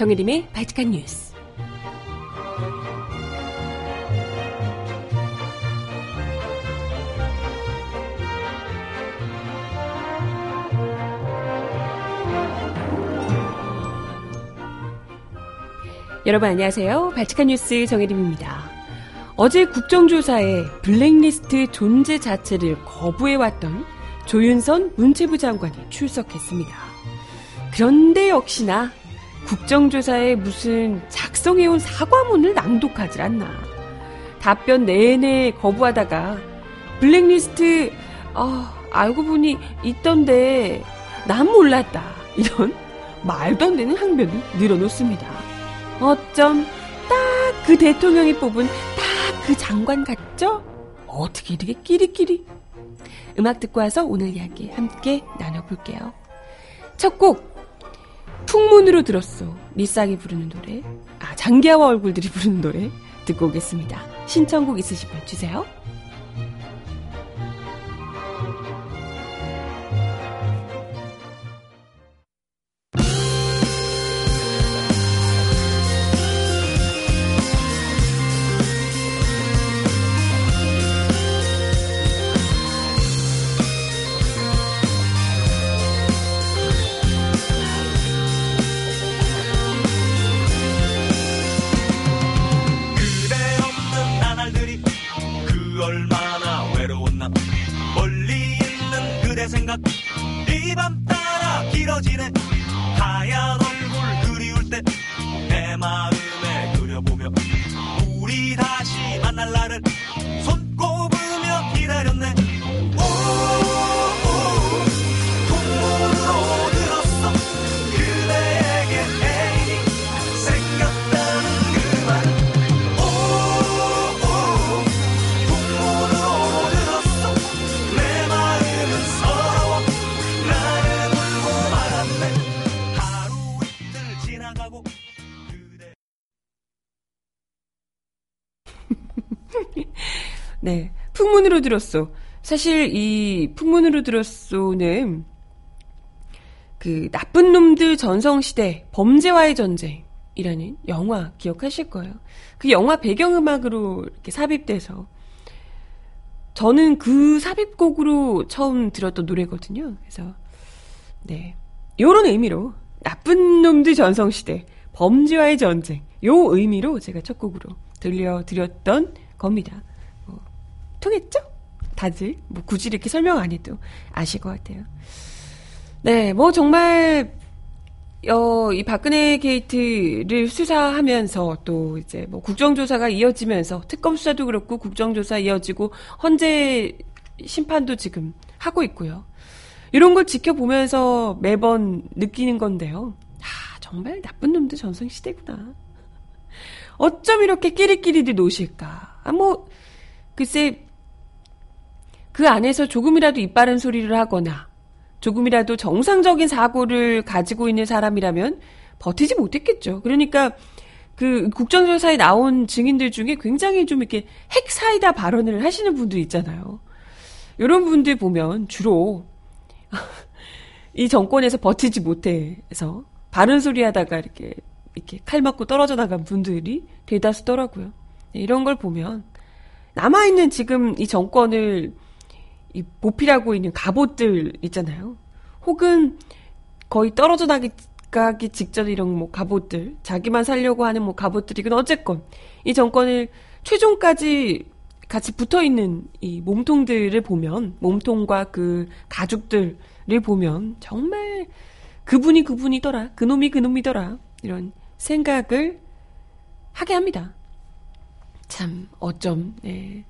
정혜림의 바이트칸 뉴스. 여러분 안녕하세요. 발칙한 뉴스 정혜림입니다. 어제 국정조사에 블랙리스트 존재 자체를 거부해왔던 조윤선 문체부 장관이 출석했습니다. 그런데 역시나 국정조사에 무슨 작성해온 사과문을 낭독하질 않나. 답변 내내 거부하다가 블랙리스트 아, 알고 보니 있던데 난 몰랐다. 이런 말도 안 되는 항변을 늘어놓습니다. 어쩜 딱 그 대통령이 뽑은 딱 그 장관 같죠? 어떻게 이렇게 끼리끼리 음악 듣고 와서 오늘 이야기 함께 나눠볼게요. 첫 곡, 풍문으로 들었어. 리쌍이 부르는 노래. 아, 장기하와 얼굴들이 부르는 노래 듣고 오겠습니다. 신청곡 있으시면 주세요. 풍문으로 들었소. 사실 이 풍문으로 들었소는 그 나쁜 놈들 전성시대 범죄와의 전쟁이라는 영화 기억하실 거예요. 그 영화 배경음악으로 이렇게 삽입돼서 저는 그 삽입곡으로 처음 들었던 노래거든요. 그래서 네. 요런 의미로 나쁜 놈들 전성시대 범죄와의 전쟁 요 의미로 제가 첫 곡으로 들려드렸던 겁니다. 통했죠? 다들 뭐 굳이 이렇게 설명 안 해도 아실 것 같아요. 네, 뭐 정말 어, 이 박근혜 게이트를 수사하면서 또 이제 뭐 국정조사가 이어지면서 특검 수사도 그렇고 국정조사 이어지고 헌재 심판도 지금 하고 있고요. 이런 걸 지켜보면서 매번 느끼는 건데요. 아, 정말 나쁜 놈들 전성시대구나. 어쩜 이렇게 끼리끼리들 노실까. 아, 뭐, 글쎄, 그 안에서 조금이라도 이빠른 소리를 하거나 조금이라도 정상적인 사고를 가지고 있는 사람이라면 버티지 못했겠죠. 그러니까 그 국정조사에 나온 증인들 중에 굉장히 좀 이렇게 핵사이다 발언을 하시는 분들 있잖아요. 이런 분들 보면 주로 이 정권에서 버티지 못해서 바른 소리 하다가 이렇게 이렇게 칼 맞고 떨어져 나간 분들이 대다수더라고요. 네, 이런 걸 보면 남아있는 지금 이 정권을 이 보필하고 있는 갑옷들 있잖아요. 혹은 거의 떨어져 나기 가기 직전 이런 뭐 갑옷들, 자기만 살려고 하는 뭐 갑옷들이건 어쨌건 이 정권을 최종까지 같이 붙어 있는 이 몸통들을 보면 몸통과 그 가죽들을 보면 정말 그분이 그분이더라, 그놈이 그놈이더라 이런 생각을 하게 합니다. 참 어쩜 네.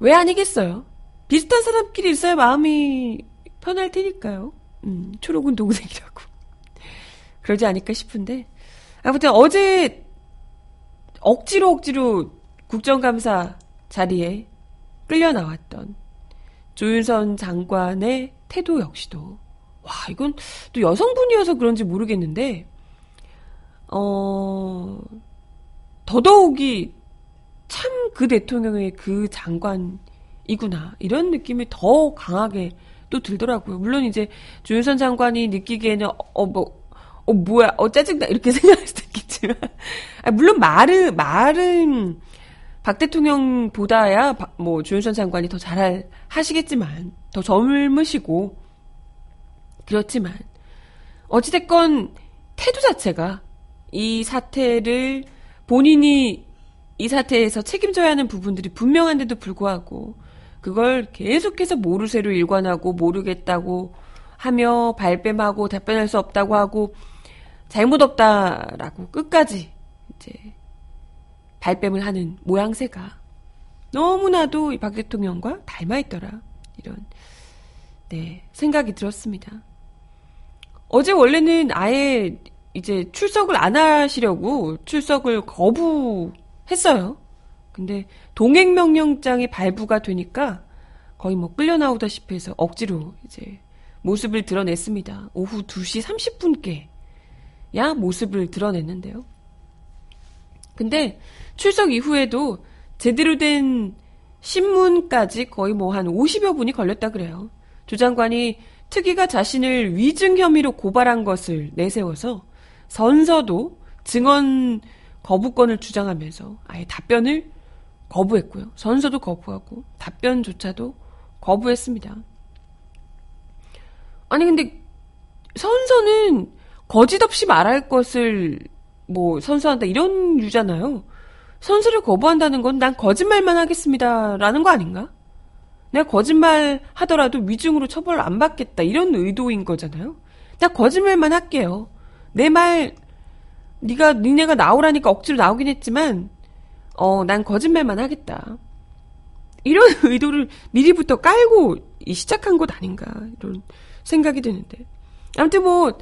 왜 아니겠어요? 비슷한 사람끼리 있어야 마음이 편할 테니까요. 음, 초록은 동생이라고. 그러지 않을까 싶은데. 아무튼 어제 억지로 억지로 국정감사 자리에 끌려 나왔던 조윤선 장관의 태도 역시도 와 이건 또 여성분이어서 그런지 모르겠는데 어 더더욱이 참 그 대통령의 그 장관 이구나 이런 느낌이 더 강하게 또 들더라고요. 물론 이제 조윤선 장관이 느끼기에는 어뭐 어, 뭐야, 어, 짜증나. 이렇게 생각할 수도 있겠지만. 아, 물론 말은, 말은 박 대통령보다야, 뭐, 조윤선 장관이 더 잘 하시겠지만, 더 젊으시고, 그렇지만, 어찌됐건, 태도 자체가 이 사태를 본인이 이 사태에서 책임져야 하는 부분들이 분명한데도 불구하고, 그걸 계속해서 모르쇠로 일관하고 모르겠다고 하며 발뺌하고 답변할 수 없다고 하고 잘못 없다라고 끝까지 이제 발뺌을 하는 모양새가 너무나도 박 대통령과 닮아 있더라. 이런 네, 생각이 들었습니다. 어제 원래는 아예 이제 출석을 안 하시려고 출석을 거부했어요. 근데 동행명령장이 발부가 되니까 거의 뭐 끌려 나오다시피 해서 억지로 이제 모습을 드러냈습니다. 오후 2시 30분께 야 모습을 드러냈는데요. 근데 출석 이후에도 제대로 된 신문까지 거의 뭐 한 50여 분이 걸렸다 그래요. 조 장관이 특위가 자신을 위증 혐의로 고발한 것을 내세워서 선서도 증언 거부권을 주장하면서 아예 답변을 거부했고요. 선서도 거부하고 답변조차도 거부했습니다. 아니 근데 선서는 거짓 없이 말할 것을 뭐 선서한다 이런 유잖아요. 선서를 거부한다는 건 난 거짓말만 하겠습니다라는 거 아닌가? 내가 거짓말 하더라도 위중으로 처벌을 안 받겠다 이런 의도인 거잖아요. 나 거짓말만 할게요. 내 말 네가 니네가 나오라니까 억지로 나오긴 했지만 어 난 거짓말만 하겠다. 이런 의도를 미리부터 깔고 시작한 것 아닌가 이런 생각이 드는데 아무튼 뭐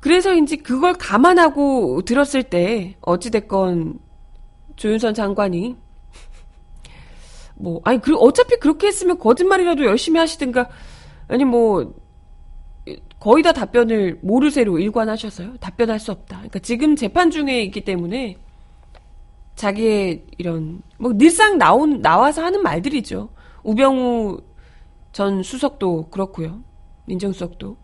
그래서인지 그걸 감안하고 들었을 때 어찌됐건 조윤선 장관이 뭐 아니 그 어차피 그렇게 했으면 거짓말이라도 열심히 하시든가 아니 뭐 거의 다 답변을 모르쇠로 일관하셨어요. 답변할 수 없다. 그러니까 지금 재판 중에 있기 때문에 자기의 이런 뭐 늘상 나온 나와서 하는 말들이죠. 우병우 전 수석도 그렇고요. 민정수석도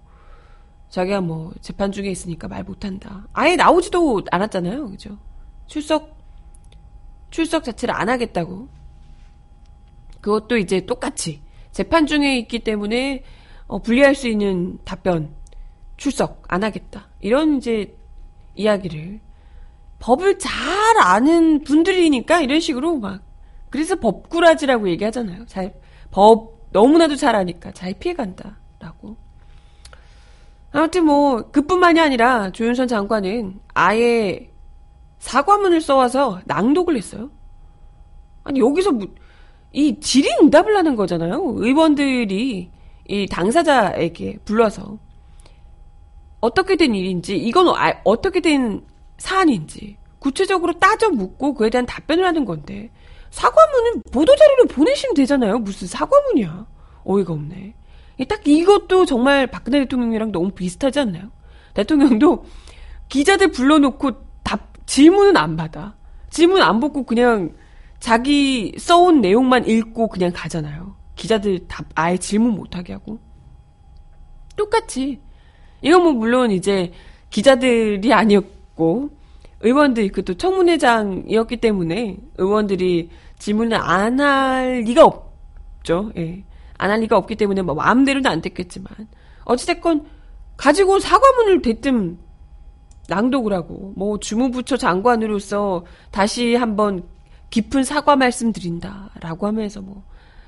자기가 뭐 재판 중에 있으니까 말 못한다. 아예 나오지도 않았잖아요. 그죠? 출석 출석 자체를 안 하겠다고. 그것도 이제 똑같이 재판 중에 있기 때문에 어, 불리할 수 있는 답변 출석 안 하겠다. 이런 이제 이야기를 법을 잘 아는 분들이니까 이런 식으로 막 그래서 법꾸라지라고 얘기하잖아요. 잘 법 너무나도 잘 아니까 잘 피해간다라고. 아무튼 뭐 그뿐만이 아니라 조윤선 장관은 아예 사과문을 써와서 낭독을 했어요. 아니 여기서 뭐, 이 질의응답을 하는 거잖아요. 의원들이 이 당사자에게 불러서 어떻게 된 일인지 이건 아, 어떻게 된 사안인지 구체적으로 따져 묻고 그에 대한 답변을 하는 건데 사과문은 보도자료를 보내시면 되잖아요. 무슨 사과문이야. 어이가 없네. 딱 이것도 정말 박근혜 대통령이랑 너무 비슷하지 않나요? 대통령도 기자들 불러놓고 답, 질문은 안 받아. 질문 안 받고 그냥 자기 써온 내용만 읽고 그냥 가잖아요. 기자들 답, 아예 질문 못하게 하고. 똑같이. 이건 뭐 물론 이제 기자들이 아니었고, 의원들이 그 또 청문회장이었기 때문에 의원들이 질문을 안 할 리가 없죠. 예. 안 할 리가 없기 때문에 뭐 마음대로는 안 됐겠지만 어찌됐건 가지고 사과문을 대뜸 낭독을 하고 뭐 주무부처 장관으로서 다시 한번 깊은 사과 말씀드린다라고 하면서 뭐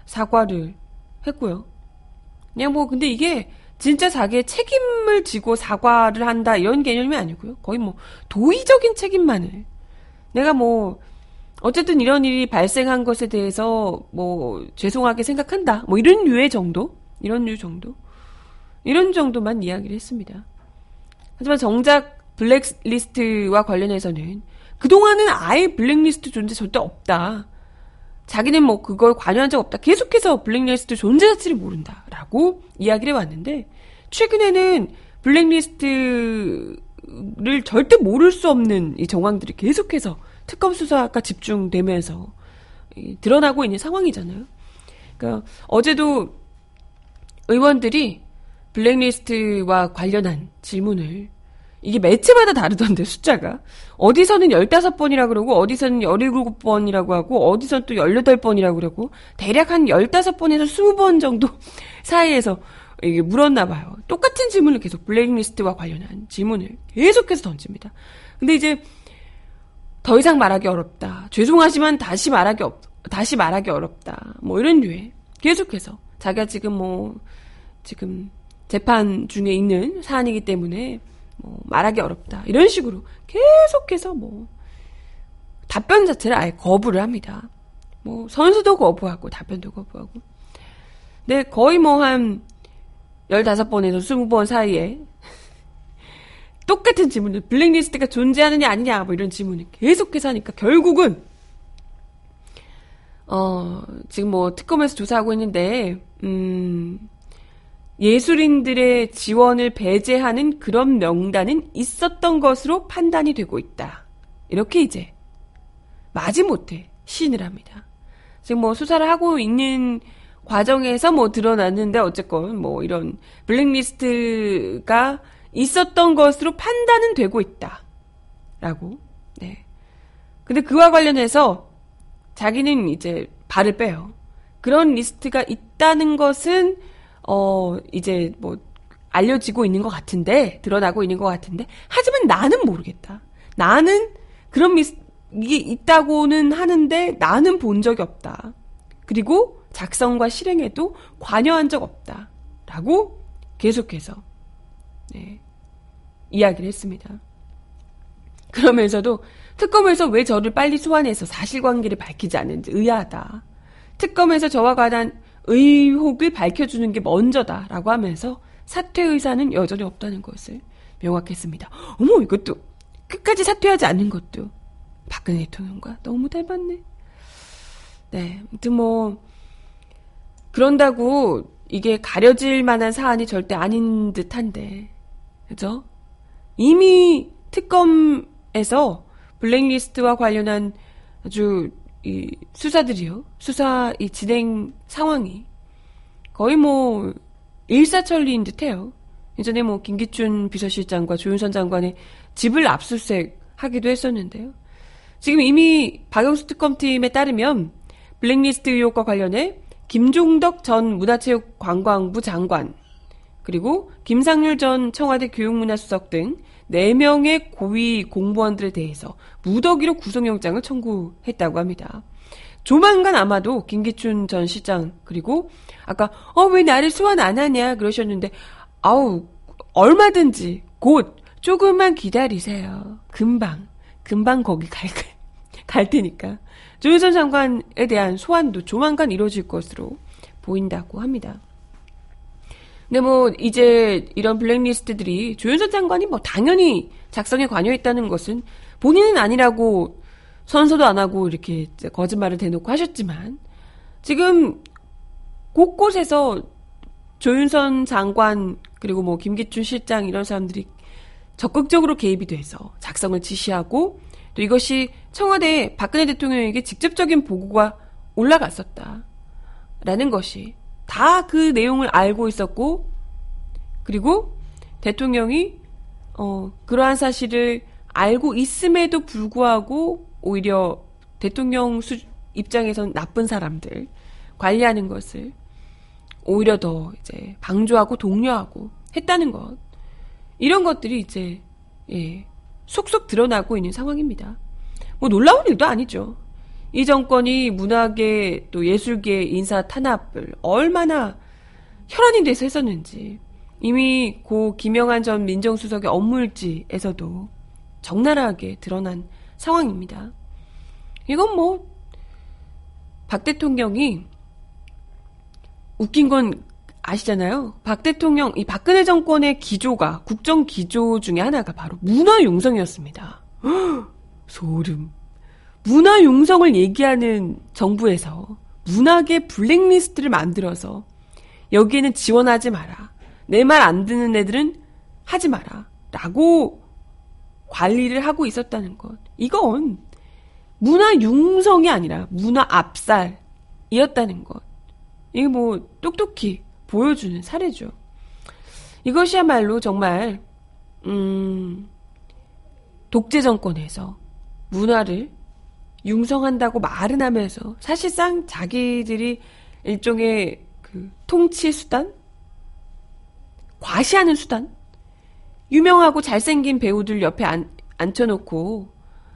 사과를 했고요. 그냥 뭐 근데 이게 진짜 자기의 책임을 지고 사과를 한다 이런 개념이 아니고요. 거의 뭐 도의적인 책임만을 내가 뭐 어쨌든 이런 일이 발생한 것에 대해서 뭐 죄송하게 생각한다. 뭐 이런 류의 정도? 이런 류 정도? 이런 정도만 이야기를 했습니다. 하지만 정작 블랙리스트와 관련해서는 그동안은 아예 블랙리스트 존재 절대 없다. 자기는 뭐 그걸 관여한 적 없다. 계속해서 블랙리스트 존재 자체를 모른다라고 이야기를 해왔는데 최근에는 블랙리스트를 절대 모를 수 없는 이 정황들이 계속해서 특검 수사가 집중되면서 드러나고 있는 상황이잖아요. 그러니까 어제도 의원들이 블랙리스트와 관련한 질문을 이게 매체마다 다르던데 숫자가 어디서는 15번이라 그러고 어디서는 17번이라고 하고 어디서는 또 18번이라고 그러고 대략 한 15번에서 20번 정도 사이에서 이게 물었나 봐요. 똑같은 질문을 계속 블랙리스트와 관련한 질문을 계속해서 던집니다. 근데 이제 더 이상 말하기 어렵다. 죄송하지만 다시 말하기 없, 다시 말하기 어렵다. 뭐 이런 류의 계속해서 자기가 지금 뭐 지금 재판 중에 있는 사안이기 때문에 뭐 말하기 어렵다. 이런 식으로 계속해서 뭐 답변 자체를 아예 거부를 합니다. 뭐 선수도 거부하고 답변도 거부하고. 근데 거의 뭐 한 15번에서 20번 사이에 똑같은 질문을 블랙리스트가 존재하느냐 아니냐 뭐 이런 질문을 계속해서 하니까 결국은 어 지금 뭐 특검에서 조사하고 있는데 음 예술인들의 지원을 배제하는 그런 명단은 있었던 것으로 판단이 되고 있다. 이렇게 이제 마지못해 시인을 합니다. 지금 뭐 수사를 하고 있는 과정에서 뭐 드러났는데 어쨌건 뭐 이런 블랙리스트가 있었던 것으로 판단은 되고 있다. 라고. 네. 근데 그와 관련해서 자기는 이제 발을 빼요. 그런 리스트가 있다는 것은 어, 이제 뭐, 알려지고 있는 것 같은데, 드러나고 있는 것 같은데, 하지만 나는 모르겠다. 나는 그런 미스, 이게 있다고는 하는데, 나는 본 적이 없다. 그리고 작성과 실행에도 관여한 적 없다. 라고 계속해서, 네, 이야기를 했습니다. 그러면서도 특검에서 왜 저를 빨리 소환해서 사실관계를 밝히지 않는지 의아하다. 특검에서 저와 관한 의혹을 밝혀주는 게 먼저다라고 하면서 사퇴 의사는 여전히 없다는 것을 명확했습니다. 어머 이것도 끝까지 사퇴하지 않는 것도 박근혜 대통령과 너무 닮았네. 네, 아무튼 뭐 그런다고 이게 가려질 만한 사안이 절대 아닌 듯한데, 그죠? 이미 특검에서 블랙리스트와 관련한 아주 이 수사들이요. 수사 이 진행 상황이 거의 뭐 일사천리인 듯해요. 예전에 뭐 김기춘 비서실장과 조윤선 장관의 집을 압수수색 하기도 했었는데요. 지금 이미 박영수 특검팀에 따르면 블랙리스트 의혹과 관련해 김종덕 전 문화체육관광부 장관 그리고 김상률 전 청와대 교육문화수석 등 4명의 고위 공무원들에 대해서 무더기로 구속영장을 청구했다고 합니다. 조만간 아마도 김기춘 전 시장 그리고 아까 어 왜 나를 소환 안 하냐 그러셨는데 아우 얼마든지 곧 조금만 기다리세요. 금방 금방 거기 갈, 갈 테니까 조윤선 장관에 대한 소환도 조만간 이루어질 것으로 보인다고 합니다. 근데 뭐 이제 이런 블랙리스트들이 조윤선 장관이 뭐 당연히 작성에 관여했다는 것은 본인은 아니라고 선서도 안 하고 이렇게 거짓말을 대놓고 하셨지만 지금 곳곳에서 조윤선 장관 그리고 뭐 김기춘 실장 이런 사람들이 적극적으로 개입이 돼서 작성을 지시하고 또 이것이 청와대 박근혜 대통령에게 직접적인 보고가 올라갔었다. 라는 것이 다 그 내용을 알고 있었고 그리고 대통령이 어 그러한 사실을 알고 있음에도 불구하고 오히려 대통령 수, 입장에선 나쁜 사람들 관리하는 것을 오히려 더 이제 방조하고 독려하고 했다는 것 이런 것들이 이제 예 속속 드러나고 있는 상황입니다. 뭐 놀라운 일도 아니죠. 이 정권이 문화계 또 예술계 인사 탄압을 얼마나 혈안이 돼서 했었는지 이미 고 김영한 전 민정수석의 업무일지에서도 적나라하게 드러난 상황입니다. 이건 뭐, 박 대통령이 웃긴 건 아시잖아요. 박 대통령, 이 박근혜 정권의 기조가, 국정 기조 중에 하나가 바로 문화 용성이었습니다. 소름. 문화 용성을 얘기하는 정부에서 문학의 블랙리스트를 만들어서 여기에는 지원하지 마라. 내 말 안 듣는 애들은 하지 마라. 라고 관리를 하고 있었다는 것. 이건 문화 융성이 아니라 문화 압살이었다는 것. 이게 뭐 똑똑히 보여주는 사례죠. 이것이야말로 정말 음, 독재 정권에서 문화를 융성한다고 말은 하면서 사실상 자기들이 일종의 그 통치 수단? 과시하는 수단? 유명하고 잘생긴 배우들 옆에 앉, 앉혀놓고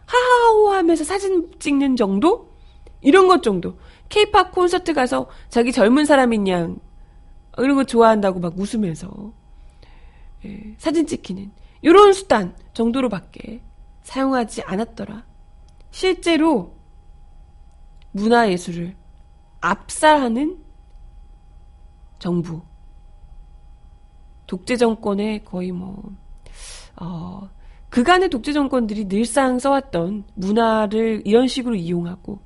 하하호 하면서 사진 찍는 정도? 이런 것 정도. 케이팝 콘서트 가서 자기 젊은 사람인 양 이런 거 좋아한다고 막 웃으면서 예, 사진 찍히는 이런 수단 정도로밖에 사용하지 않았더라. 실제로 문화예술을 압살하는 정부. 독재 정권의 거의 뭐, 어, 그간의 독재 정권들이 늘상 써왔던 문화를 이런 식으로 이용하고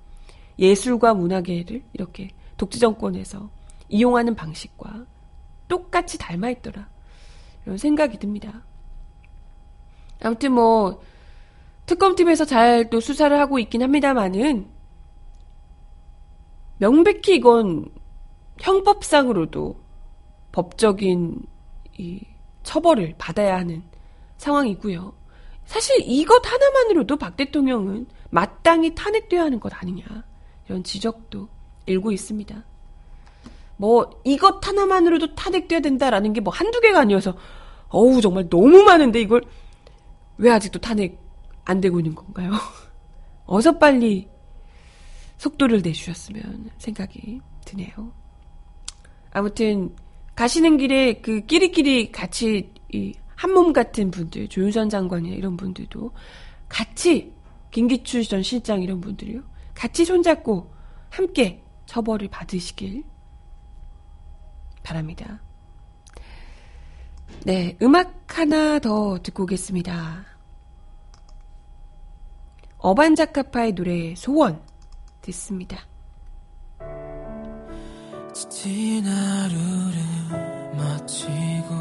예술과 문화계를 이렇게 독재 정권에서 이용하는 방식과 똑같이 닮아있더라. 이런 생각이 듭니다. 아무튼 뭐, 특검팀에서 잘 또 수사를 하고 있긴 합니다만은, 명백히 이건 형법상으로도 법적인 이 처벌을 받아야 하는 상황이고요. 사실 이것 하나만으로도 박 대통령은 마땅히 탄핵돼야 하는 것 아니냐 이런 지적도 일고 있습니다. 뭐 이것 하나만으로도 탄핵돼야 된다라는 게 뭐 한두 개가 아니어서 어우 정말 너무 많은데 이걸 왜 아직도 탄핵 안 되고 있는 건가요? 어서 빨리 속도를 내주셨으면 생각이 드네요. 아무튼 가시는 길에 그 끼리끼리 같이 한몸 같은 분들, 조윤선 장관이나 이런 분들도 같이 김기춘 전 실장 이런 분들이요. 같이 손잡고 함께 처벌을 받으시길 바랍니다. 네, 음악 하나 더 듣고 오겠습니다. 어반자카파의 노래 소원 듣습니다. 지친 하루를 마치고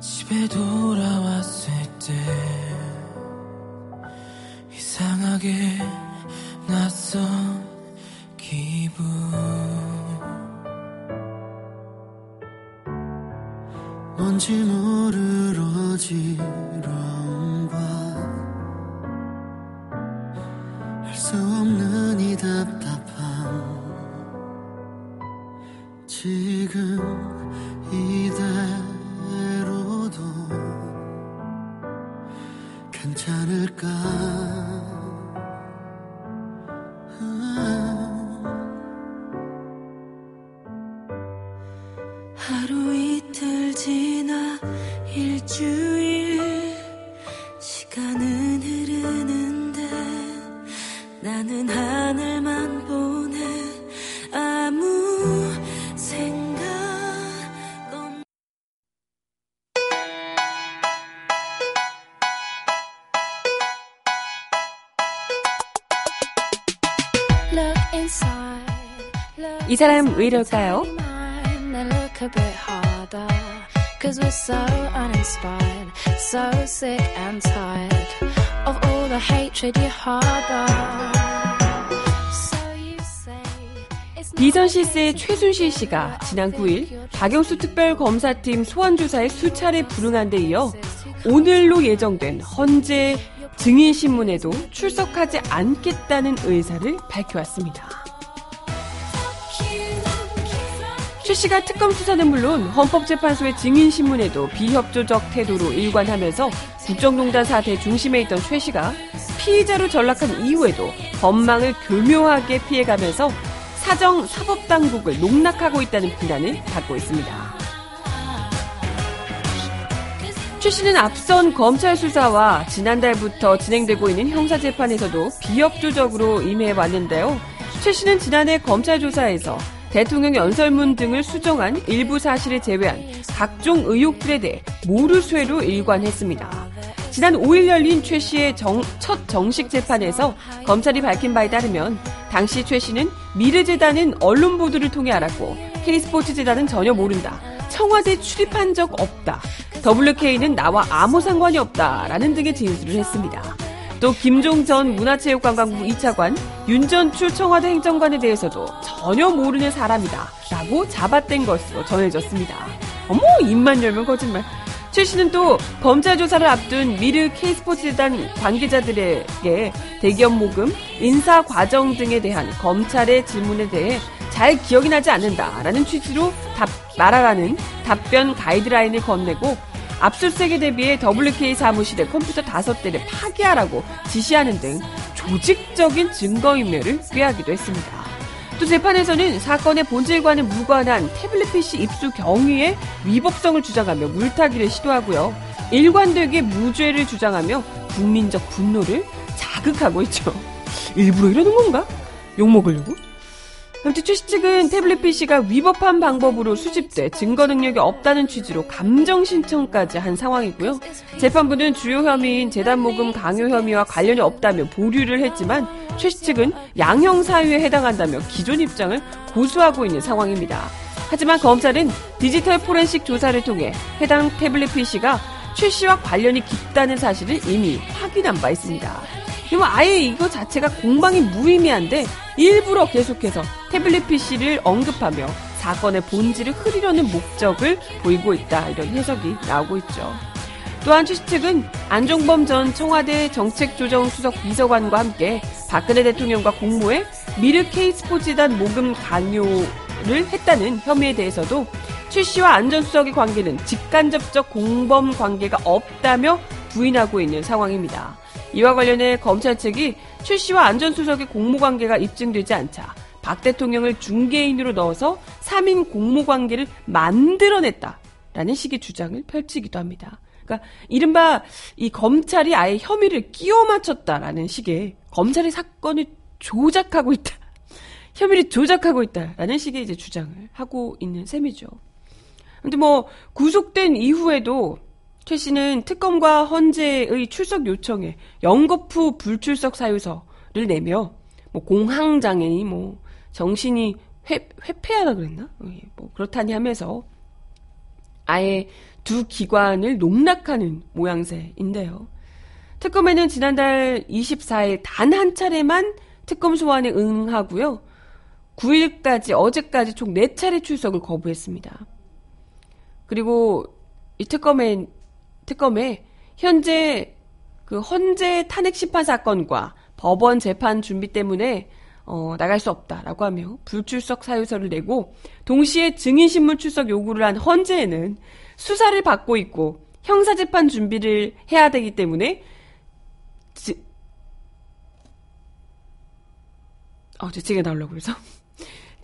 집에 돌아왔을 때 이상하게 낯선 기분 뭔지 모르러 지럼과 할 수 없는 이 답답함. 지금 사람 say 비전시스의 최순실 씨가 지난 9일 박영수 특별검사팀 소환조사에 수차례 불응한 데 이어 오늘로 예정된 헌재 증인신문에도 출석하지 않겠다는 의사를 밝혀왔습니다. 최 씨가 특검 수사는 물론 헌법재판소의 증인신문에도 비협조적 태도로 일관하면서 국정농단 사태 중심에 있던 최 씨가 피의자로 전락한 이후에도 법망을 교묘하게 피해가면서 사정 사법당국을 농락하고 있다는 비난을 받고 있습니다. 최 씨는 앞선 검찰 수사와 지난달부터 진행되고 있는 형사재판에서도 비협조적으로 임해왔는데요. 최 씨는 지난해 검찰 조사에서 대통령 연설문 등을 수정한 일부 사실을 제외한 각종 의혹들에 대해 모르쇠로 일관했습니다. 지난 5일 열린 최 씨의 정, 첫 정식 재판에서 검찰이 밝힌 바에 따르면 당시 최 씨는 미르재단은 언론 보도를 통해 알았고 K스포츠재단은 전혀 모른다. 청와대 출입한 적 없다. WK는 나와 아무 상관이 없다라는 등의 진술을 했습니다. 또 김종 전 문화체육관광부 2차관, 윤전출 청와대 행정관에 대해서도 전혀 모르는 사람이다. 라고 잡아댄 것으로 전해졌습니다. 어머, 입만 열면 거짓말. 최 씨는 또 검찰 조사를 앞둔 미르 K스포츠단 관계자들에게 대기업 모금, 인사 과정 등에 대한 검찰의 질문에 대해 잘 기억이 나지 않는다라는 취지로 답, 말하라는 답변 가이드라인을 건네고 압수수색에 대비해 WK 사무실의 컴퓨터 다섯 대를 파기하라고 지시하는 등 조직적인 증거인멸을 꾀하기도 했습니다. 또 재판에서는 사건의 본질과는 무관한 태블릿 PC 입수 경위에 위법성을 주장하며 물타기를 시도하고요. 일관되게 무죄를 주장하며 국민적 분노를 자극하고 있죠. 일부러 이러는 건가? 욕먹으려고? 아무튼 최씨 측은 태블릿 PC가 위법한 방법으로 수집돼 증거 능력이 없다는 취지로 감정 신청까지 한 상황이고요. 재판부는 주요 혐의인 재단 모금 강요 혐의와 관련이 없다며 보류를 했지만 최씨 측은 양형 사유에 해당한다며 기존 입장을 고수하고 있는 상황입니다. 하지만 검찰은 디지털 포렌식 조사를 통해 해당 태블릿 PC가 최 씨와 관련이 깊다는 사실을 이미 확인한 바 있습니다. 그러면 아예 이거 자체가 공방이 무의미한데 일부러 계속해서 태블릿 PC를 언급하며 사건의 본질을 흐리려는 목적을 보이고 있다 이런 해석이 나오고 있죠. 또한 최씨 측은 안종범 전 청와대 정책조정수석 비서관과 함께 박근혜 대통령과 공모해 미르 K스포츠단 모금 강요를 했다는 혐의에 대해서도 최 씨와 안전수석의 관계는 직간접적 공범 관계가 없다며 부인하고 있는 상황입니다. 이와 관련해 검찰 측이 최 씨와 안전수석의 공모관계가 입증되지 않자 박 대통령을 중개인으로 넣어서 3인 공모관계를 만들어냈다라는 식의 주장을 펼치기도 합니다. 그러니까 이른바 이 검찰이 아예 혐의를 끼워 맞췄다라는 식의 검찰이 사건을 조작하고 있다. 혐의를 조작하고 있다라는 식의 이제 주장을 하고 있는 셈이죠. 근데 뭐 구속된 이후에도 최 씨는 특검과 헌재의 출석 요청에 영거푸 불출석 사유서를 내며 뭐 공황장애니 뭐 정신이 회, 회폐하다 그랬나? 예, 뭐 그렇다니 하면서 아예 두 기관을 농락하는 모양새인데요. 특검에는 지난달 24일 단 한 차례만 특검 소환에 응하고요. 9일까지 어제까지 총 4차례 출석을 거부했습니다. 그리고 이 특검엔 특검에 현재 그 헌재 탄핵 심판 사건과 법원 재판 준비 때문에 어, 나갈 수 없다라고 하며 불출석 사유서를 내고 동시에 증인신문 출석 요구를 한 헌재에는 수사를 받고 있고 형사재판 준비를 해야 되기 때문에 지... 어, 제 책에 나오려고 그래서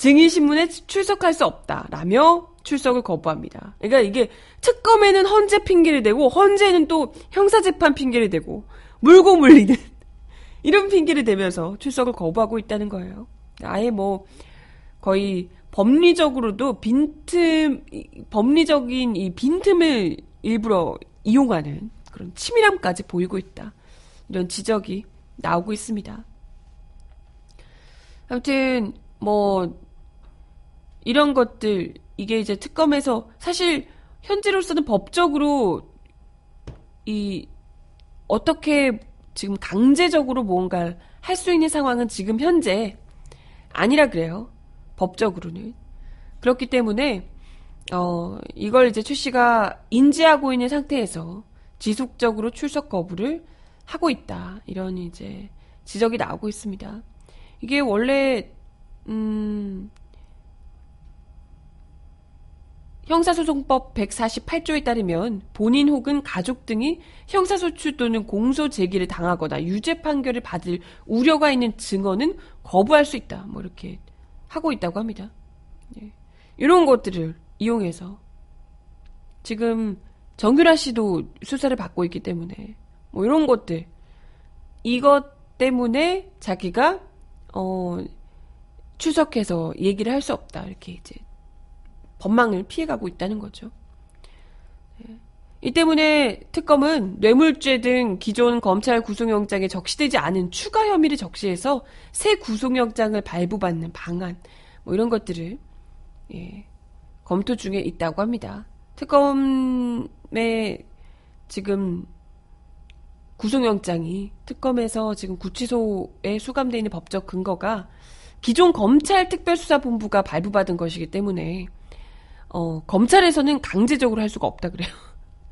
증인신문에 출석할 수 없다라며 출석을 거부합니다. 그러니까 이게 특검에는 헌재 핑계를 대고 헌재는 또 형사재판 핑계를 대고 물고 물리는 이런 핑계를 대면서 출석을 거부하고 있다는 거예요. 아예 뭐 거의 법리적으로도 빈틈 법리적인 이 빈틈을 일부러 이용하는 그런 치밀함까지 보이고 있다. 이런 지적이 나오고 있습니다. 아무튼 뭐 이런 것들 이게 이제 특검에서 사실 현재로서는 법적으로 이 어떻게 지금 강제적으로 뭔가를 할 수 있는 상황은 지금 현재 아니라 그래요. 법적으로는. 그렇기 때문에 어 이걸 이제 최 씨가 인지하고 있는 상태에서 지속적으로 출석 거부를 하고 있다. 이런 이제 지적이 나오고 있습니다. 이게 원래 음 형사소송법 148조에 따르면 본인 혹은 가족 등이 형사소출 또는 공소 제기를 당하거나 유죄 판결을 받을 우려가 있는 증언은 거부할 수 있다. 뭐 이렇게 하고 있다고 합니다. 예. 이런 것들을 이용해서 지금 정유라 씨도 수사를 받고 있기 때문에 뭐 이런 것들 이것 때문에 자기가 어 추석해서 얘기를 할 수 없다 이렇게 이제 법망을 피해가고 있다는 거죠. 네. 이 때문에 특검은 뇌물죄 등 기존 검찰 구속영장에 적시되지 않은 추가 혐의를 적시해서 새 구속영장을 발부받는 방안, 뭐 이런 것들을 예, 검토 중에 있다고 합니다. 특검에 지금 구속영장이 특검에서 지금 구치소에 수감돼 있는 법적 근거가 기존 검찰 특별수사본부가 발부받은 것이기 때문에 어, 검찰에서는 강제적으로 할 수가 없다 그래요.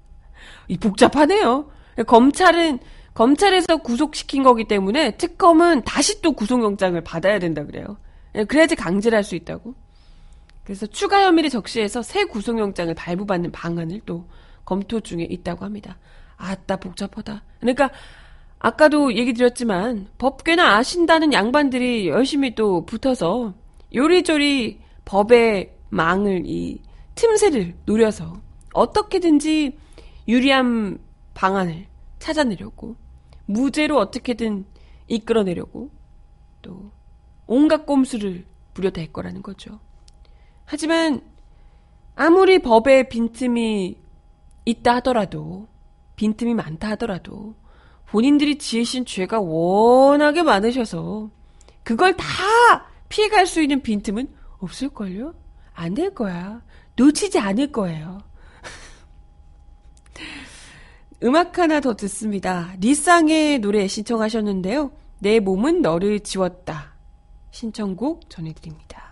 이 복잡하네요. 검찰은 검찰에서 구속시킨 거기 때문에 특검은 다시 또 구속영장을 받아야 된다 그래요. 그래야지 강제를 할 수 있다고. 그래서 추가 혐의를 적시해서 새 구속영장을 발부받는 방안을 또 검토 중에 있다고 합니다. 아따 복잡하다. 그러니까 아까도 얘기 드렸지만 법 꽤나 아신다는 양반들이 열심히 또 붙어서 요리조리 법의 망을 이 틈새를 노려서 어떻게든지 유리한 방안을 찾아내려고 무죄로 어떻게든 이끌어내려고 또 온갖 꼼수를 부려댈 거라는 거죠. 하지만 아무리 법에 빈틈이 있다 하더라도 빈틈이 많다 하더라도 본인들이 지으신 죄가 워낙에 많으셔서 그걸 다 피해갈 수 있는 빈틈은 없을걸요? 안 될 거야. 놓치지 않을 거예요. 음악 하나 더 듣습니다. 리쌍의 노래 신청하셨는데요. 내 몸은 너를 지웠다. 신청곡 전해드립니다.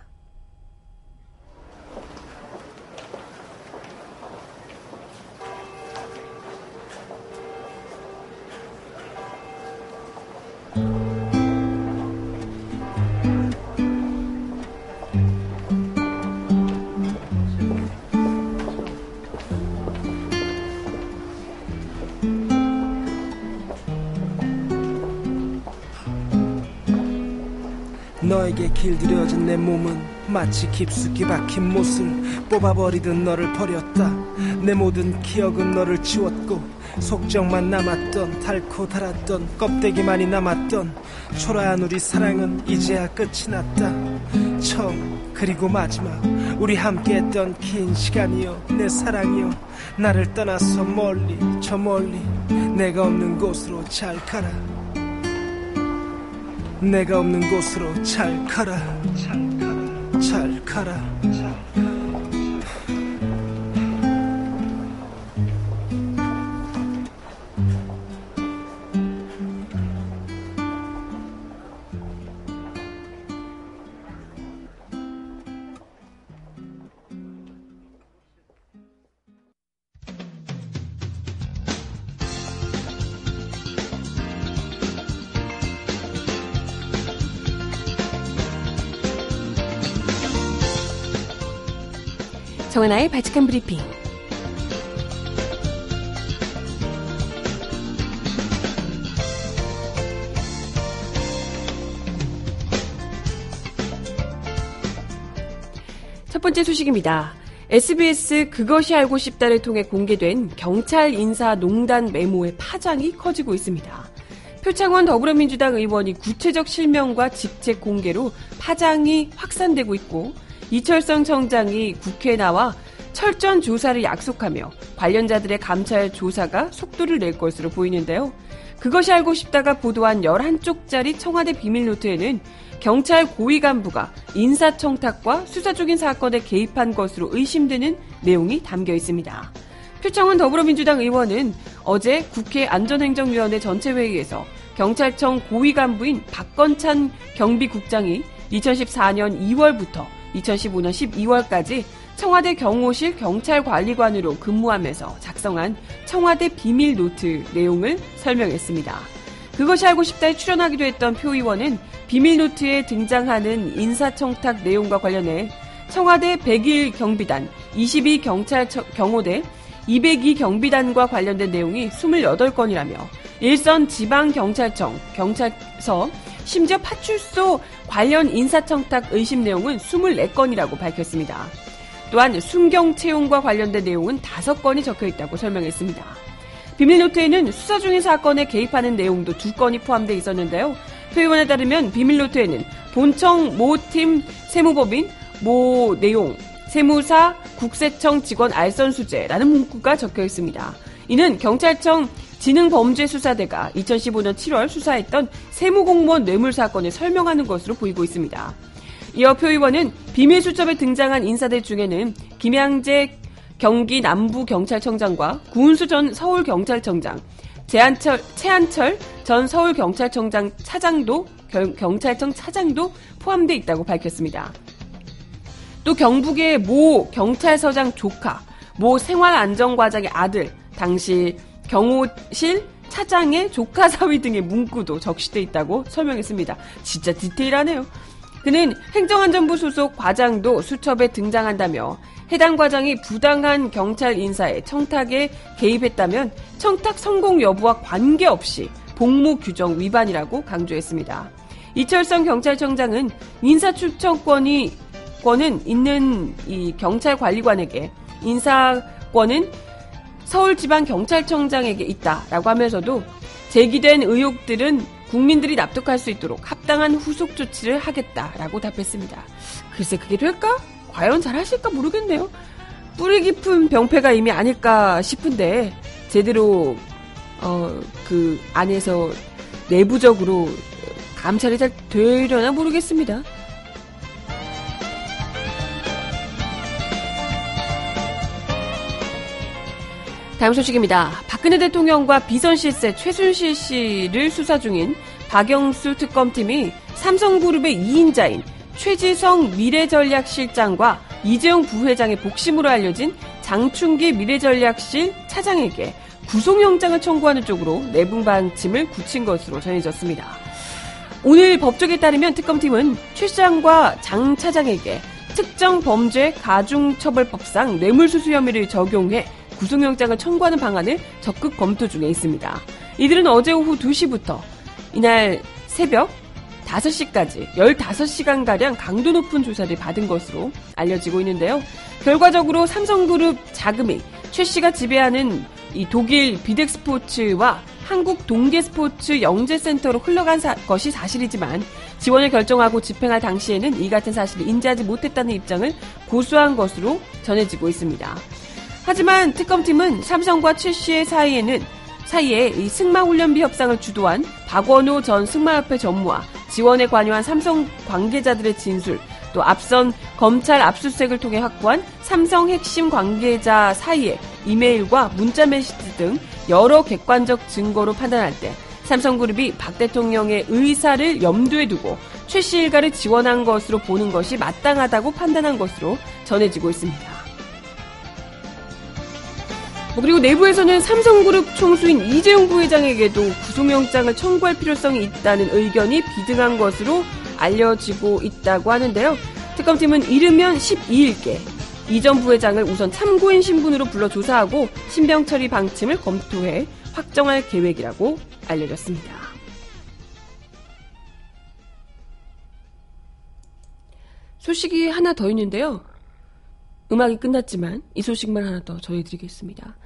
너에게 길들여진 내 몸은 마치 깊숙이 박힌 못을 뽑아버리듯 너를 버렸다. 내 모든 기억은 너를 지웠고 속정만 남았던 달고 달았던 껍데기만이 남았던 초라한 우리 사랑은 이제야 끝이 났다. 처음 그리고 마지막 우리 함께했던 긴 시간이여 내 사랑이여 나를 떠나서 멀리 저 멀리 내가 없는 곳으로 잘 가라 내가 없는 곳으로 잘 가라. 잘 가라. 잘 가라 정은아의 바칙한 브리핑. 첫 번째 소식입니다. SBS 그것이 알고 싶다를 통해 공개된 경찰 인사 농단 메모의 파장이 커지고 있습니다. 표창원 더불어민주당 의원이 구체적 실명과 직책 공개로 파장이 확산되고 있고 이철성 청장이 국회에 나와 철저한 조사를 약속하며 관련자들의 감찰 조사가 속도를 낼 것으로 보이는데요. 그것이 알고 싶다가 보도한 11쪽짜리 청와대 비밀노트에는 경찰 고위 간부가 인사청탁과 수사 중인 사건에 개입한 것으로 의심되는 내용이 담겨 있습니다. 표창원 더불어민주당 의원은 어제 국회 안전행정위원회 전체회의에서 경찰청 고위 간부인 박건찬 경비국장이 2014년 2월부터 2015년 12월까지 청와대 경호실 경찰관리관으로 근무하면서 작성한 청와대 비밀 노트 내용을 설명했습니다. 그것이 알고 싶다에 출연하기도 했던 표 의원은 비밀 노트에 등장하는 인사청탁 내용과 관련해 청와대 101 경비단, 22 경찰 경호대, 202 경비단과 관련된 내용이 28건이라며 일선 지방경찰청, 경찰서, 심지어 파출소 관련 인사청탁 의심 내용은 24건이라고 밝혔습니다. 또한 순경 채용과 관련된 내용은 5건이 적혀 있다고 설명했습니다. 비밀노트에는 수사 중인 사건에 개입하는 내용도 2건이 포함되어 있었는데요. 표의원에 따르면 비밀노트에는 본청 모 팀 세무법인 모 내용, 세무사 국세청 직원 알선 수재라는 문구가 적혀 있습니다. 이는 경찰청 지능범죄수사대가 2015년 7월 수사했던 세무공무원 뇌물 사건을 설명하는 것으로 보이고 있습니다. 이어 표 의원은 비밀 수첩에 등장한 인사들 중에는 김양재 경기 남부경찰청장과 구은수 전 서울경찰청장, 제한철, 최한철 전 서울경찰청장 차장도 경찰청 차장도 포함돼 있다고 밝혔습니다. 또 경북의 모 경찰서장 조카, 모 생활안전과장의 아들, 당시 경호실 차장의 조카 사위 등의 문구도 적시돼 있다고 설명했습니다. 진짜 디테일하네요. 그는 행정안전부 소속 과장도 수첩에 등장한다며 해당 과장이 부당한 경찰 인사에 청탁에 개입했다면 청탁 성공 여부와 관계없이 복무 규정 위반이라고 강조했습니다. 이철성 경찰청장은 인사 추천권이 권은 있는 이 경찰 관리관에게 인사권은 서울지방경찰청장에게 있다라고 하면서도 제기된 의혹들은 국민들이 납득할 수 있도록 합당한 후속 조치를 하겠다라고 답했습니다. 글쎄 그게 될까? 과연 잘 하실까 모르겠네요. 뿌리 깊은 병폐가 이미 아닐까 싶은데 제대로 어, 그 안에서 내부적으로 감찰이 잘 되려나 모르겠습니다. 다음 소식입니다. 박근혜 대통령과 비선 실세 최순실 씨를 수사 중인 박영수 특검팀이 삼성그룹의 2인자인 최지성 미래전략실장과 이재용 부회장의 복심으로 알려진 장충기 미래전략실 차장에게 구속영장을 청구하는 쪽으로 내분 방침을 굳힌 것으로 전해졌습니다. 오늘 법조에 따르면 특검팀은 최 시장과 장 차장에게 특정 범죄 가중처벌법상 뇌물수수 혐의를 적용해 구속영장을 청구하는 방안을 적극 검토 중에 있습니다. 이들은 어제 오후 2시부터 이날 새벽 5시까지 15시간가량 강도 높은 조사를 받은 것으로 알려지고 있는데요. 결과적으로 삼성그룹 자금이 최 씨가 지배하는 이 독일 비덱스포츠와 한국 동계스포츠 영재센터로 흘러간 사, 것이 사실이지만 지원을 결정하고 집행할 당시에는 이 같은 사실을 인지하지 못했다는 입장을 고수한 것으로 전해지고 있습니다. 하지만 특검팀은 삼성과 최 씨의 사이에는 사이에 이 승마훈련비 협상을 주도한 박원호 전 승마협회 전무와 지원에 관여한 삼성 관계자들의 진술, 또 앞선 검찰 압수수색을 통해 확보한 삼성 핵심 관계자 사이에 이메일과 문자 메시지 등 여러 객관적 증거로 판단할 때 삼성그룹이 박 대통령의 의사를 염두에 두고 최 씨 일가를 지원한 것으로 보는 것이 마땅하다고 판단한 것으로 전해지고 있습니다. 뭐 그리고 내부에서는 삼성그룹 총수인 이재용 부회장에게도 구속영장을 청구할 필요성이 있다는 의견이 비등한 것으로 알려지고 있다고 하는데요. 특검팀은 이르면 12일께 이전 부회장을 우선 참고인 신분으로 불러 조사하고 신병 처리 방침을 검토해 확정할 계획이라고 알려졌습니다. 소식이 하나 더 있는데요. 음악이 끝났지만 이 소식만 하나 더 전해드리겠습니다.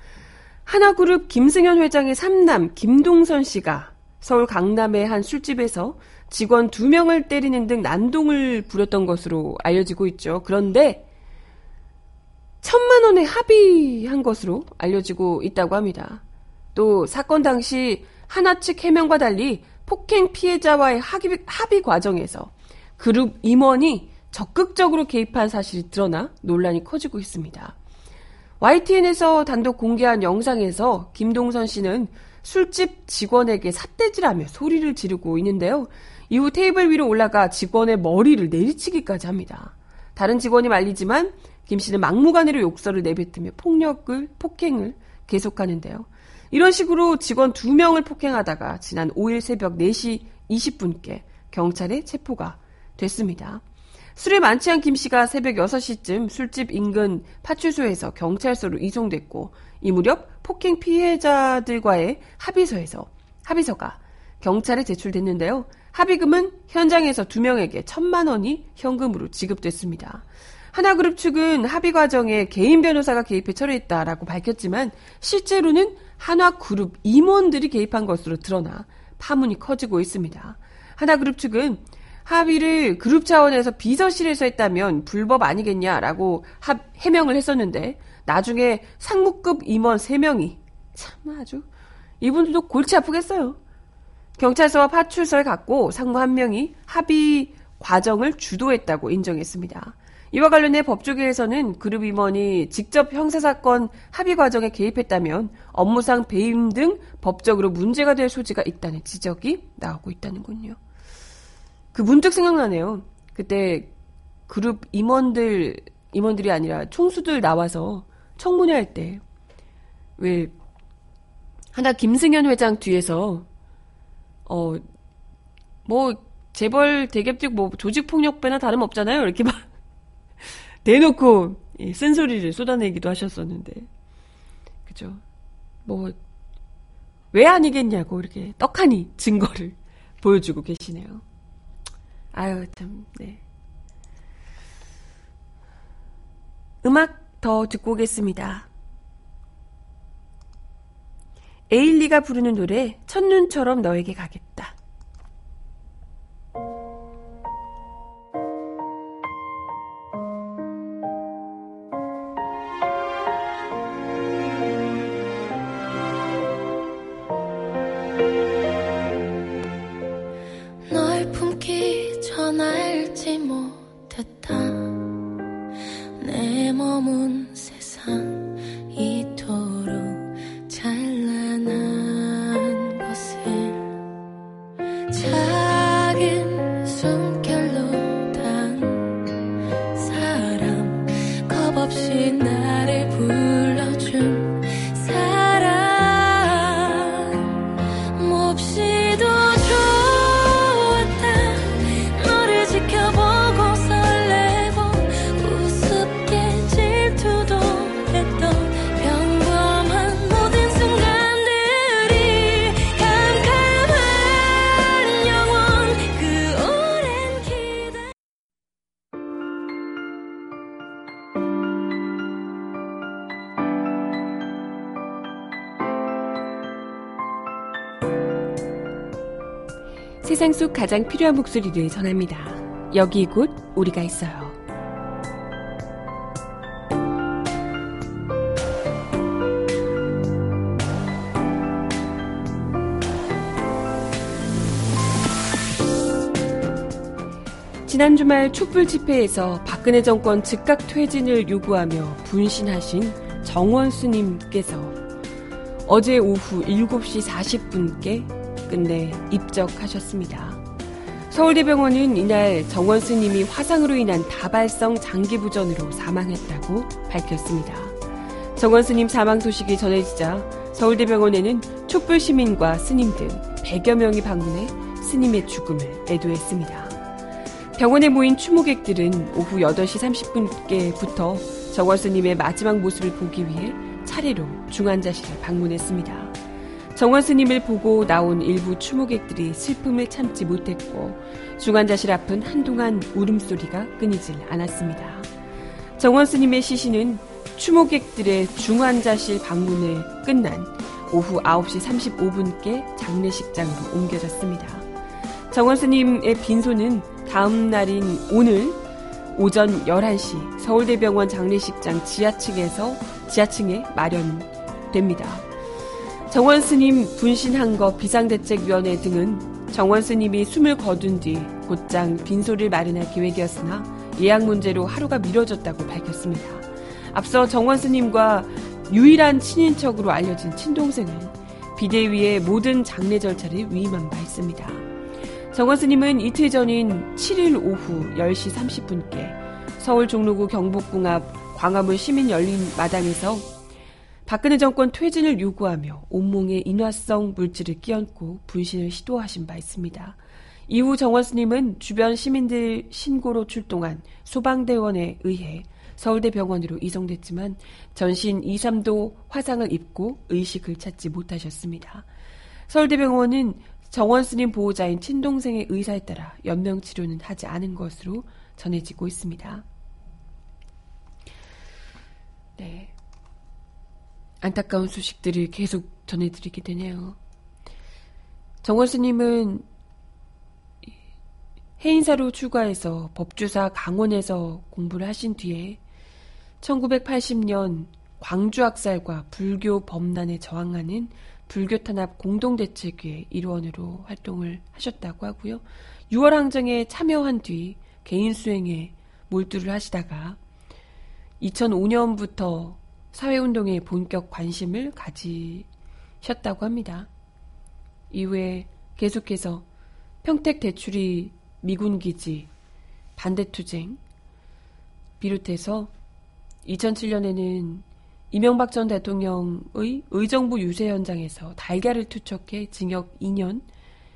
하나그룹 김승현 회장의 삼남 김동선 씨가 서울 강남의 한 술집에서 직원 두 명을 때리는 등 난동을 부렸던 것으로 알려지고 있죠. 그런데 천만 원에 합의한 것으로 알려지고 있다고 합니다. 또 사건 당시 하나 측 해명과 달리 폭행 피해자와의 합의, 합의 과정에서 그룹 임원이 적극적으로 개입한 사실이 드러나 논란이 커지고 있습니다. YTN에서 단독 공개한 영상에서 김동선 씨는 술집 직원에게 삿대질하며 소리를 지르고 있는데요. 이후 테이블 위로 올라가 직원의 머리를 내리치기까지 합니다. 다른 직원이 말리지만 김 씨는 막무가내로 욕설을 내뱉으며 폭력을 폭행을 계속하는데요. 이런 식으로 직원 두 명을 폭행하다가 지난 5일 새벽 4시 20분께 경찰에 체포가 됐습니다. 술이 많지 않은 김 씨가 새벽 6시쯤 술집 인근 파출소에서 경찰서로 이송됐고 이 무렵 폭행 피해자들과의 합의서에서 합의서가 경찰에 제출됐는데요. 합의금은 현장에서 두 명에게 천만 원이 현금으로 지급됐습니다. 하나그룹 측은 합의 과정에 개인 변호사가 개입해 처리했다라고 밝혔지만 실제로는 한화그룹 임원들이 개입한 것으로 드러나 파문이 커지고 있습니다. 하나그룹 측은 합의를 그룹 차원에서 비서실에서 했다면 불법 아니겠냐라고 합, 해명을 했었는데 나중에 상무급 임원 3명이 참 아주 이분들도 골치 아프겠어요. 경찰서와 파출소에 갔고 상무 한 명이 합의 과정을 주도했다고 인정했습니다. 이와 관련해 법조계에서는 그룹 임원이 직접 형사사건 합의 과정에 개입했다면 업무상 배임 등 법적으로 문제가 될 소지가 있다는 지적이 나오고 있다는군요. 그 문득 생각나네요. 그때 그룹 임원들, 임원들이 아니라 총수들 나와서 청문회 할 때, 왜, 하나 김승현 회장 뒤에서, 어, 뭐, 재벌 대기업직 뭐 조직 폭력배나 다름 없잖아요. 이렇게 막 대놓고 쓴소리를 쏟아내기도 하셨었는데. 그죠. 뭐, 왜 아니겠냐고 이렇게 떡하니 증거를 보여주고 계시네요. 아유, 참, 네. 음악 더 듣고 오겠습니다. 에일리가 부르는 노래, 첫눈처럼 너에게 가겠다. 세상 속 가장 필요한 목소리를 전합니다. 여기 곧 우리가 있어요. 지난 주말 촛불 집회에서 박근혜 정권 즉각 퇴진을 요구하며 분신하신 정원수님께서 어제 오후 7시 40분께 끝내 입적하셨습니다. 서울대병원은 이날 정원 스님이 화상으로 인한 다발성 장기부전으로 사망했다고 밝혔습니다. 정원 스님 사망 소식이 전해지자 서울대병원에는 촛불 시민과 스님 등 100여 명이 방문해 스님의 죽음을 애도했습니다. 병원에 모인 추모객들은 오후 8시 30분께부터 정원 스님의 마지막 모습을 보기 위해 차례로 중환자실을 방문했습니다. 정원 스님을 보고 나온 일부 추모객들이 슬픔을 참지 못했고 중환자실 앞은 한동안 울음소리가 끊이질 않았습니다. 정원 스님의 시신은 추모객들의 중환자실 방문을 끝난 오후 9시 35분께 장례식장으로 옮겨졌습니다. 정원 스님의 빈소는 다음 날인 오늘 오전 11시 서울대병원 장례식장 지하층에서 지하층에 마련됩니다. 정원 스님 분신한 거 비상대책위원회 등은 정원 스님이 숨을 거둔 뒤 곧장 빈소를 마련할 계획이었으나 예약 문제로 하루가 미뤄졌다고 밝혔습니다. 앞서 정원 스님과 유일한 친인척으로 알려진 친동생은 비대위의 모든 장례 절차를 위임한 바 있습니다. 정원 스님은 이틀 전인 7일 오후 10시 30분께 서울 종로구 경복궁 앞 광화문 시민 열린 마당에서 박근혜 정권 퇴진을 요구하며 온몸에 인화성 물질을 끼얹고 분신을 시도하신 바 있습니다. 이후 정원 스님은 주변 시민들 신고로 출동한 소방대원에 의해 서울대 병원으로 이송됐지만 전신 2, 3도 화상을 입고 의식을 찾지 못하셨습니다. 서울대 병원은 정원 스님 보호자인 친동생의 의사에 따라 연명 치료는 하지 않은 것으로 전해지고 있습니다. 네. 안타까운 소식들을 계속 전해드리게 되네요. 정원 스님은 해인사로 출가해서 법주사 강원에서 공부를 하신 뒤에 1980년 광주학살과 불교 범단에 저항하는 불교 탄압 공동대책회 일원으로 활동을 하셨다고 하고요. 6월 항쟁에 참여한 뒤 개인 수행에 몰두를 하시다가 2005년부터 사회운동에 본격 관심을 가지셨다고 합니다. 이후에 계속해서 평택 대출이 미군 기지, 반대투쟁, 비롯해서 2007년에는 이명박 전 대통령의 의정부 유세 현장에서 달걀을 투척해 징역 2년,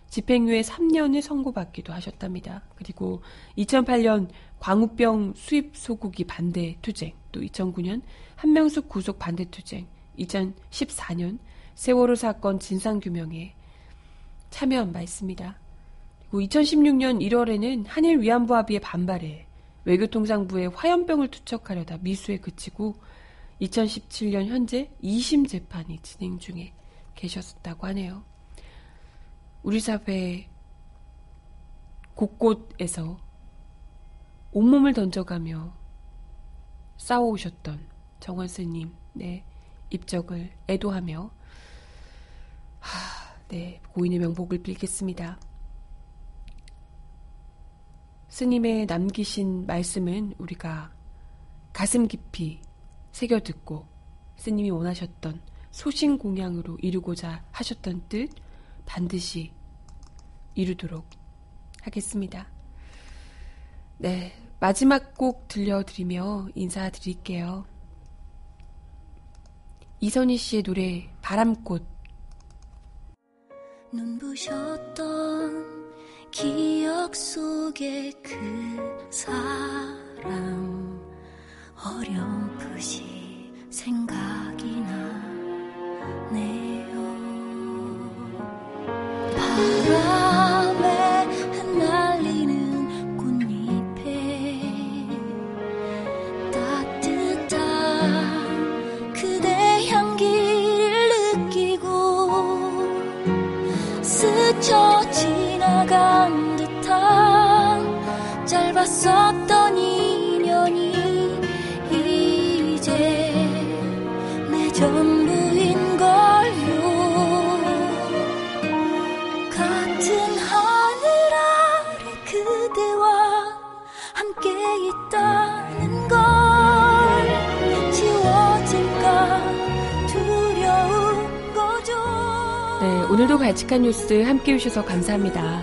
집행유예 3년을 선고받기도 하셨답니다. 그리고 2008년 광우병 수입 소고기 반대 투쟁, 또 2009년 한명숙 구속 반대 투쟁, 2014년 세월호 사건 진상규명에 참여한 바 있습니다. 그리고 2016년 1월에는 한일 위안부 합의에 반발해 외교통상부에 화염병을 투척하려다 미수에 그치고 2017년 현재 2심 재판이 진행 중에 계셨다고 하네요. 우리 사회 곳곳에서 온몸을 던져가며 싸워오셨던 정원 스님, 네, 입적을 애도하며, 하, 네, 고인의 명복을 빌겠습니다. 스님의 남기신 말씀은 우리가 가슴 깊이 새겨 듣고 스님이 원하셨던 소신 공양으로 이루고자 하셨던 뜻 반드시 이루도록 하겠습니다. 네, 마지막 곡 들려드리며 인사드릴게요. 이선희 씨의 노래 바람꽃 눈부셨던 기억 속의 그 사람 어렴풋이 생각이 나네요 바람 오늘도 발칙한 뉴스 함께 해주셔서 감사합니다.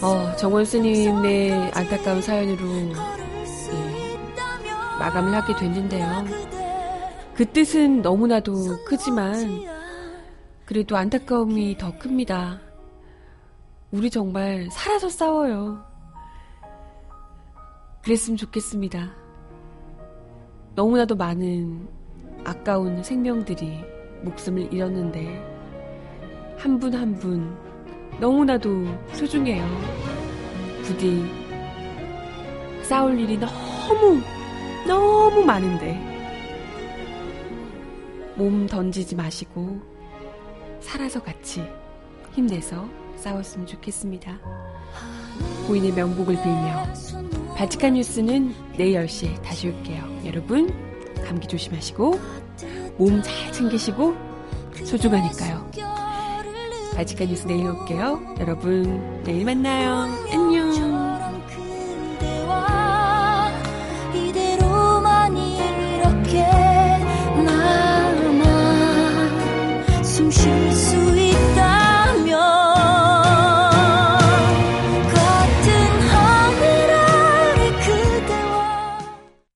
어, 정원 스님의 안타까운 사연으로 예, 마감을 하게 됐는데요. 그 뜻은 너무나도 크지만 그래도 안타까움이 더 큽니다. 우리 정말 살아서 싸워요. 그랬으면 좋겠습니다. 너무나도 많은 아까운 생명들이 목숨을 잃었는데 한 분 한 분 너무나도 소중해요. 부디 싸울 일이 너무 너무 많은데 몸 던지지 마시고 살아서 같이 힘내서 싸웠으면 좋겠습니다. 고인의 명복을 빌며 바티칸 뉴스는 내일 10시에 다시 올게요. 여러분 감기 조심하시고 몸 잘 챙기시고 소중하니까요. 바티칸 뉴스 내일 올게요. 여러분 내일 만나요. 안녕.